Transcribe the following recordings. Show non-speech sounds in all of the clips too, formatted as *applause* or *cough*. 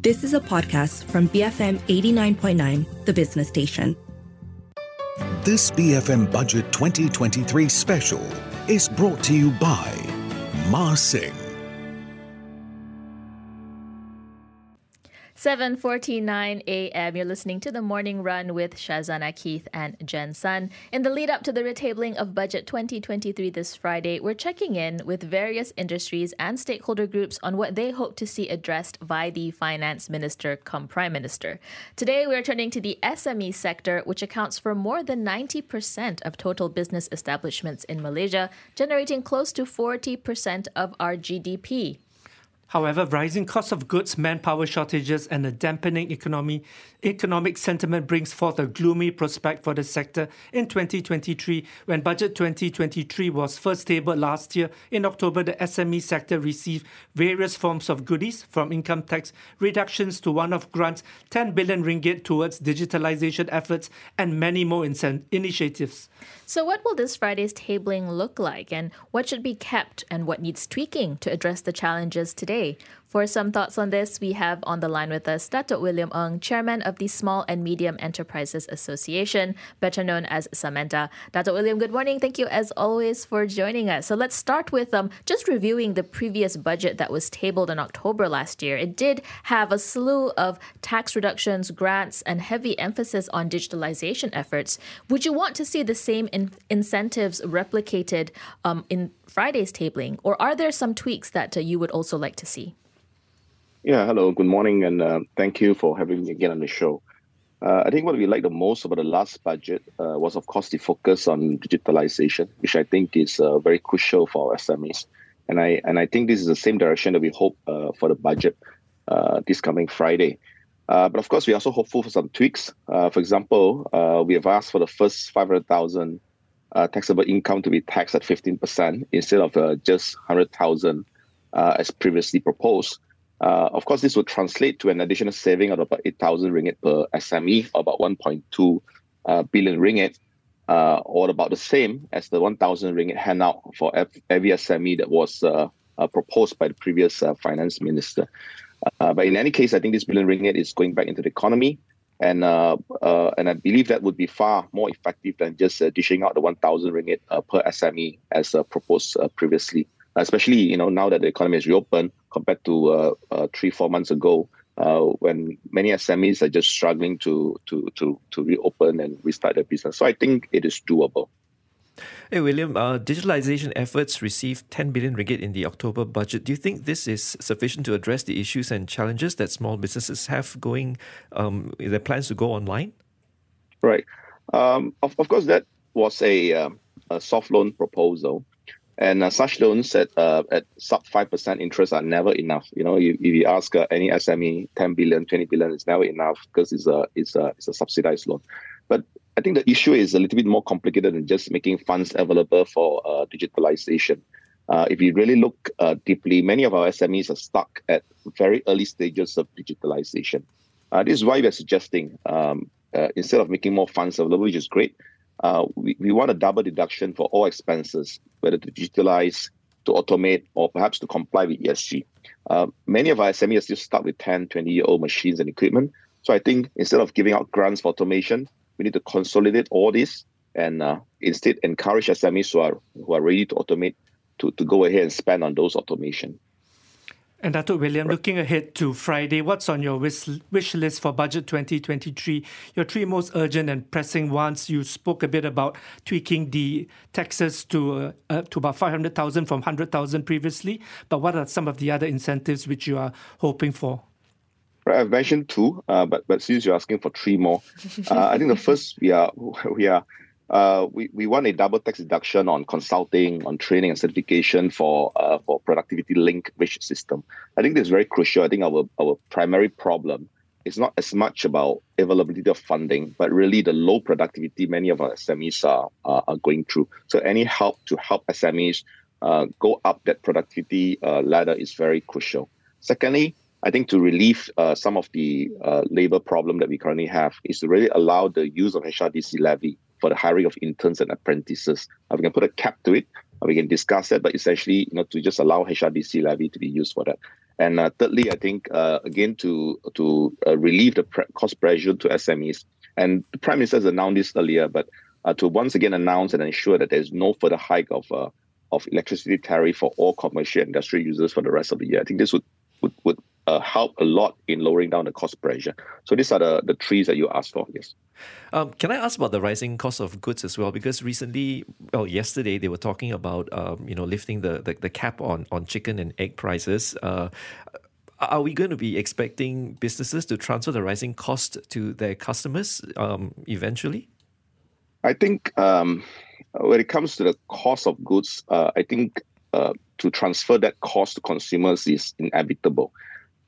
This is a podcast from BFM 89.9, the business station. This BFM Budget 2023 special is brought to you by Mah Sing. 7:49 a.m. You're listening to the Morning Run with Shazana Keith and Jen Sun. In the lead up to the retabling of Budget 2023 this Friday, we're checking in with various industries and stakeholder groups on what they hope to see addressed by the Finance Minister come Prime Minister. Today, we're turning to the SME sector, which accounts for more than 90% of total business establishments in Malaysia, generating close to 40% of our GDP. However, rising costs of goods, manpower shortages, and a dampening economy, economic sentiment brings forth a gloomy prospect for the sector in 2023. When Budget 2023 was first tabled last year in October, the SME sector received various forms of goodies from income tax reductions to one-off grants, 10 billion ringgit towards digitalization efforts, and many more initiatives. So, what will this Friday's tabling look like, and what should be kept and what needs tweaking to address the challenges today? day. For some thoughts on this, we have on the line with us Dato William Ng, Chairman of the Small and Medium Enterprises Association, better known as Samenta. Dato William, good morning. Thank you as always for joining us. So let's start with um, just reviewing the previous budget that was tabled in October last year. It did have a slew of tax reductions, grants, and heavy emphasis on digitalization efforts. Would you want to see the same in- incentives replicated um, in Friday's tabling, or are there some tweaks that uh, you would also like to see? Yeah, hello, good morning, and uh, thank you for having me again on the show. Uh, I think what we like the most about the last budget uh, was, of course, the focus on digitalization, which I think is uh, very crucial for our SMEs. And I and I think this is the same direction that we hope uh, for the budget uh, this coming Friday. but of course, we're also hopeful for some tweaks. for example, we have asked for the first 500,000 taxable income to be taxed at 15% instead of just 100,000 as previously proposed. Uh, of course, this would translate to an additional saving of about 8,000 ringgit per SME, about 1.2 uh, billion ringgit, uh, or about the same as the 1,000 ringgit handout for every SME that was uh, uh, proposed by the previous uh, finance minister. but in any case, I think this billion ringgit is going back into the economy, and and I believe that would be far more effective than just dishing out the 1,000 ringgit per SME as proposed previously especially you know now that the economy is reopened compared to uh, uh, three four months ago uh, when many SMEs are just struggling to to to to reopen and restart their business. So I think it is doable. Hey William, uh, digitalization efforts received 10 billion ringgit in the October budget. Do you think this is sufficient to address the issues and challenges that small businesses have going um, their plans to go online? Right. Um, of, of course, that was a, uh, a soft loan proposal. And uh, such loans at uh, at sub five percent interest are never enough. You know, if, if you ask uh, any SME, 10 billion, 20 billion is never enough because it's a it's a it's a subsidized loan. But I think the issue is a little bit more complicated than just making funds available for uh, digitalization. Uh, if you really look uh, deeply, many of our SMEs are stuck at very early stages of digitalization. this is why we're suggesting um, instead of making more funds available, which is great, uh, we, we want a double deduction for all expenses, whether to digitalize, to automate, or perhaps to comply with ESG. Uh, many of our SMEs are still stuck with 10, 20 year old machines and equipment. So I think instead of giving out grants for automation, we need to consolidate all this and uh, instead encourage SMEs who are who are ready to automate to, to go ahead and spend on those automation. And Dato William, looking ahead to Friday, what's on your wish, wish list for budget 2023? Your three most urgent and pressing ones. You spoke a bit about tweaking the taxes to uh, uh, to about 500,000 from 100,000 previously. But what are some of the other incentives which you are hoping for? Right, I've mentioned two, uh, but but since you're asking for three more, *laughs* uh, I think the first we are we are uh, we, we want a double tax deduction on consulting, on training and certification for uh, for productivity link system. I think this is very crucial. I think our our primary problem is not as much about availability of funding, but really the low productivity many of our SMEs are are, going through. So any help to help SMEs uh, go up that productivity uh, ladder is very crucial. Secondly, I think to relieve uh, some of the uh, labor problem that we currently have is to really allow the use of HRDC levy for the hiring of interns and apprentices. Uh, we can put a cap to it. Uh, we can discuss that, but essentially, you know, to just allow HRDC levy to be used for that. And uh, thirdly, I think uh, again to to uh, relieve the pre- cost pressure to SMEs, and the Prime Minister has announced this earlier, but uh, to once again announce and ensure that there's no further hike of uh, of electricity tariff for all commercial and industrial users for the rest of the year. I think this would would, would uh, help a lot in lowering down the cost pressure. So these are the, the trees that you asked for, yes. Um, can I ask about the rising cost of goods as well? Because recently, well, yesterday they were talking about um, you know lifting the, the, the, cap on, on chicken and egg prices. Uh, are we going to be expecting businesses to transfer the rising cost to their customers um, eventually? I think um, when it comes to the cost of goods, uh, I think uh, to transfer that cost to consumers is inevitable.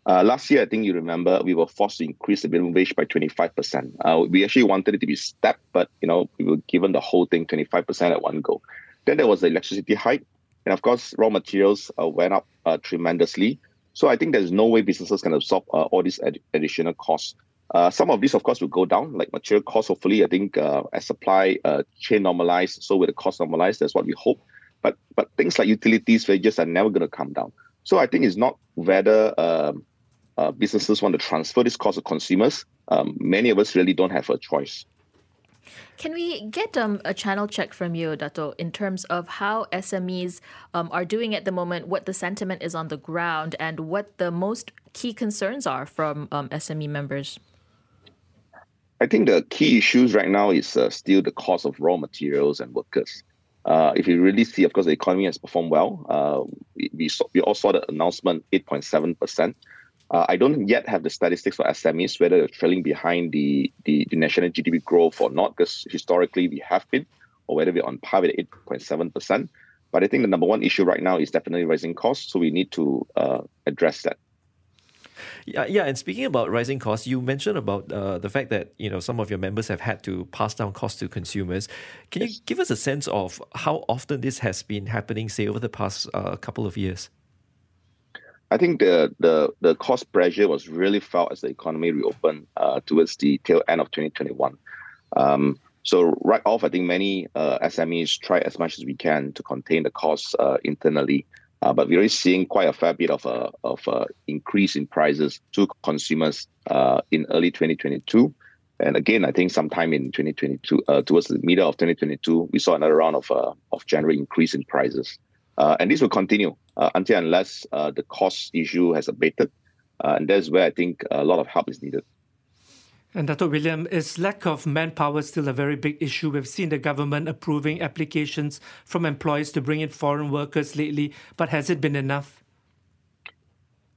Uh, last year, I think you remember we were forced to increase the minimum wage by 25%. Uh, we actually wanted it to be stepped, but you know we were given the whole thing 25% at one go. Then there was the electricity hike, and of course, raw materials uh, went up uh, tremendously. So I think there's no way businesses can absorb uh, all these ad- additional costs. Uh, some of these, of course, will go down, like material costs. Hopefully, I think as supply chain normalize, so will the cost normalize. That's what we hope. But but things like utilities wages are never going to come down. So I think it's not whether um, uh, businesses want to transfer this cost to consumers, um, many of us really don't have a choice. Can we get um, a channel check from you, Dato, in terms of how SMEs um, are doing at the moment, what the sentiment is on the ground, and what the most key concerns are from um, SME members? I think the key issues right now is uh, still the cost of raw materials and workers. Uh, if you really see, of course, the economy has performed well. Uh, we, we, saw, we all saw the announcement, 8.7%. Uh, I don't yet have the statistics for SMEs, whether they're trailing behind the, the, the national GDP growth or not, because historically we have been, or whether we're on par with 8.7%. But I think the number one issue right now is definitely rising costs. So we need to uh, address that. Yeah, yeah. And speaking about rising costs, you mentioned about uh, the fact that you know some of your members have had to pass down costs to consumers. Can yes. you give us a sense of how often this has been happening, say, over the past uh, couple of years? I think the the the cost pressure was really felt as the economy reopened uh, towards the tail end of 2021. Um, so right off, I think many uh, SMEs try as much as we can to contain the costs uh, internally, uh, but we're already seeing quite a fair bit of a of a increase in prices to consumers uh, in early 2022. And again, I think sometime in 2022, uh, towards the middle of 2022, we saw another round of of January increase in prices. Uh, and this will continue uh, until unless uh, the cost issue has abated. and that's where I think a lot of help is needed. And Dr. William, is lack of manpower still a very big issue? We've seen the government approving applications from employers to bring in foreign workers lately, but has it been enough?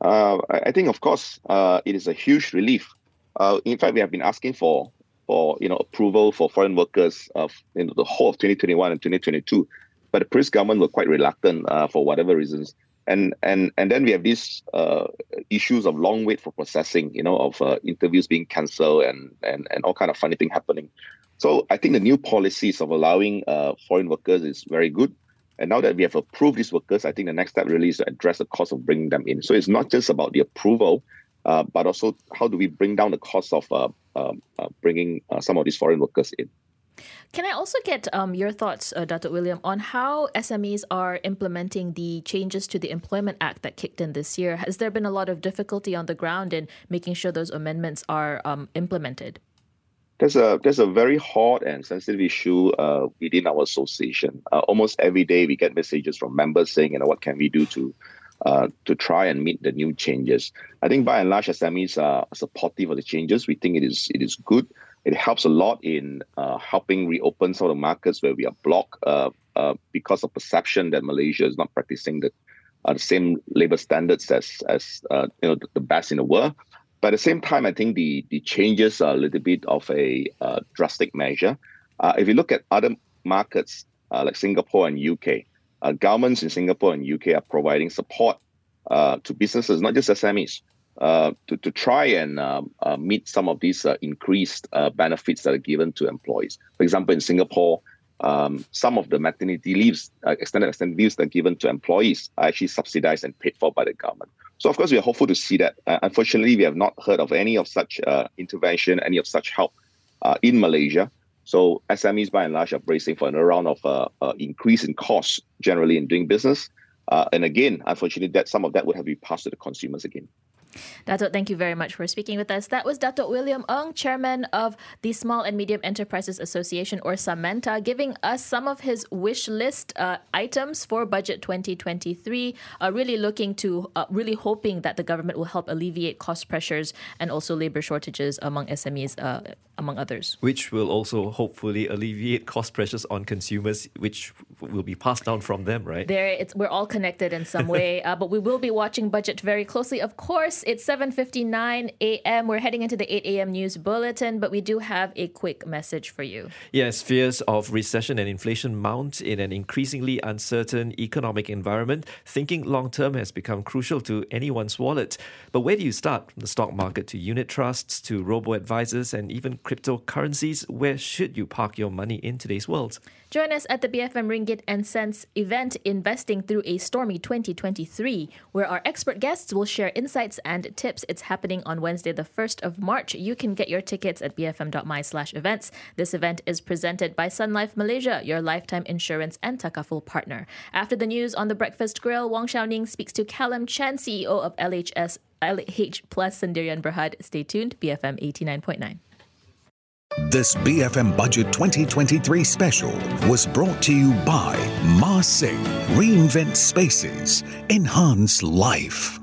Uh, I think, of course, uh, it is a huge relief. Uh, in fact, we have been asking for for you know approval for foreign workers of you know, the whole of 2021 and 2022 but the previous government were quite reluctant uh, for whatever reasons. And and and then we have these uh, issues of long wait for processing, you know, of uh, interviews being cancelled and, and and all kind of funny thing happening. So I think the new policies of allowing uh, foreign workers is very good. And now that we have approved these workers, I think the next step really is to address the cost of bringing them in. So it's not just about the approval, uh, but also how do we bring down the cost of uh, um, bringing some of these foreign workers in. Can I also get um, your thoughts, uh, Dr. William, on how SMEs are implementing the changes to the Employment Act that kicked in this year? Has there been a lot of difficulty on the ground in making sure those amendments are um, implemented? There's a there's a very hot and sensitive issue uh, within our association. Uh, almost every day we get messages from members saying, you know, what can we do to uh, to try and meet the new changes. I think by and large, SMEs are supportive of the changes. We think it is it is good it helps a lot in uh, helping reopen some of the markets where we are blocked uh, uh, because of perception that Malaysia is not practicing the, uh, the same labor standards as as uh, you know the, best in the world. But at the same time, I think the the changes are a little bit of a uh, drastic measure. if you look at other markets like Singapore and UK, governments in Singapore and UK are providing support to businesses, not just SMEs. Uh, to, to try and um, uh, meet some of these uh, increased uh, benefits that are given to employees. For example, in Singapore, um, some of the maternity leaves, extended extended leaves that are given to employees are actually subsidized and paid for by the government. So, of course, we are hopeful to see that. unfortunately, we have not heard of any of such intervention, any of such help in Malaysia. So, SMEs by and large are bracing for another round of increase in costs generally in doing business. And again, unfortunately, that some of that would have to be passed to the consumers again. Dato, thank you very much for speaking with us. That was Dato William Ng, chairman of the Small and Medium Enterprises Association, or Samenta, giving us some of his wish list uh, items for budget 2023. Uh, really looking to, uh, really hoping that the government will help alleviate cost pressures and also labor shortages among SMEs, uh, among others. Which will also hopefully alleviate cost pressures on consumers, which will be passed down from them, right? There, it's we're all connected in some *laughs* way, uh, but we will be watching budget very closely, of course it's 7:59 a.m. We're heading into the 8 a.m. news bulletin, but we do have a quick message for you. Yes, fears of recession and inflation mount in an increasingly uncertain economic environment. Thinking long term has become crucial to anyone's wallet. But where do you start? From the stock market to unit trusts to robo advisors and even cryptocurrencies, where should you park your money in today's world? Join us at the BFM Ringgit and Sense event Investing Through a Stormy 2023, where our expert guests will share insights and tips. It's happening on Wednesday, the 1st of March. You can get your tickets at bfm.my slash events. This event is presented by Sun Life Malaysia, your lifetime insurance and takaful partner. After the news on the Breakfast Grill, Wong Shou Ning speaks to Callum Chan, CEO of LHS LH Plus Sendirian Berhad. Stay tuned, BFM 89.9. This BFM Budget 2023 special was brought to you by Mah Sing. Reinvent spaces, enhance life.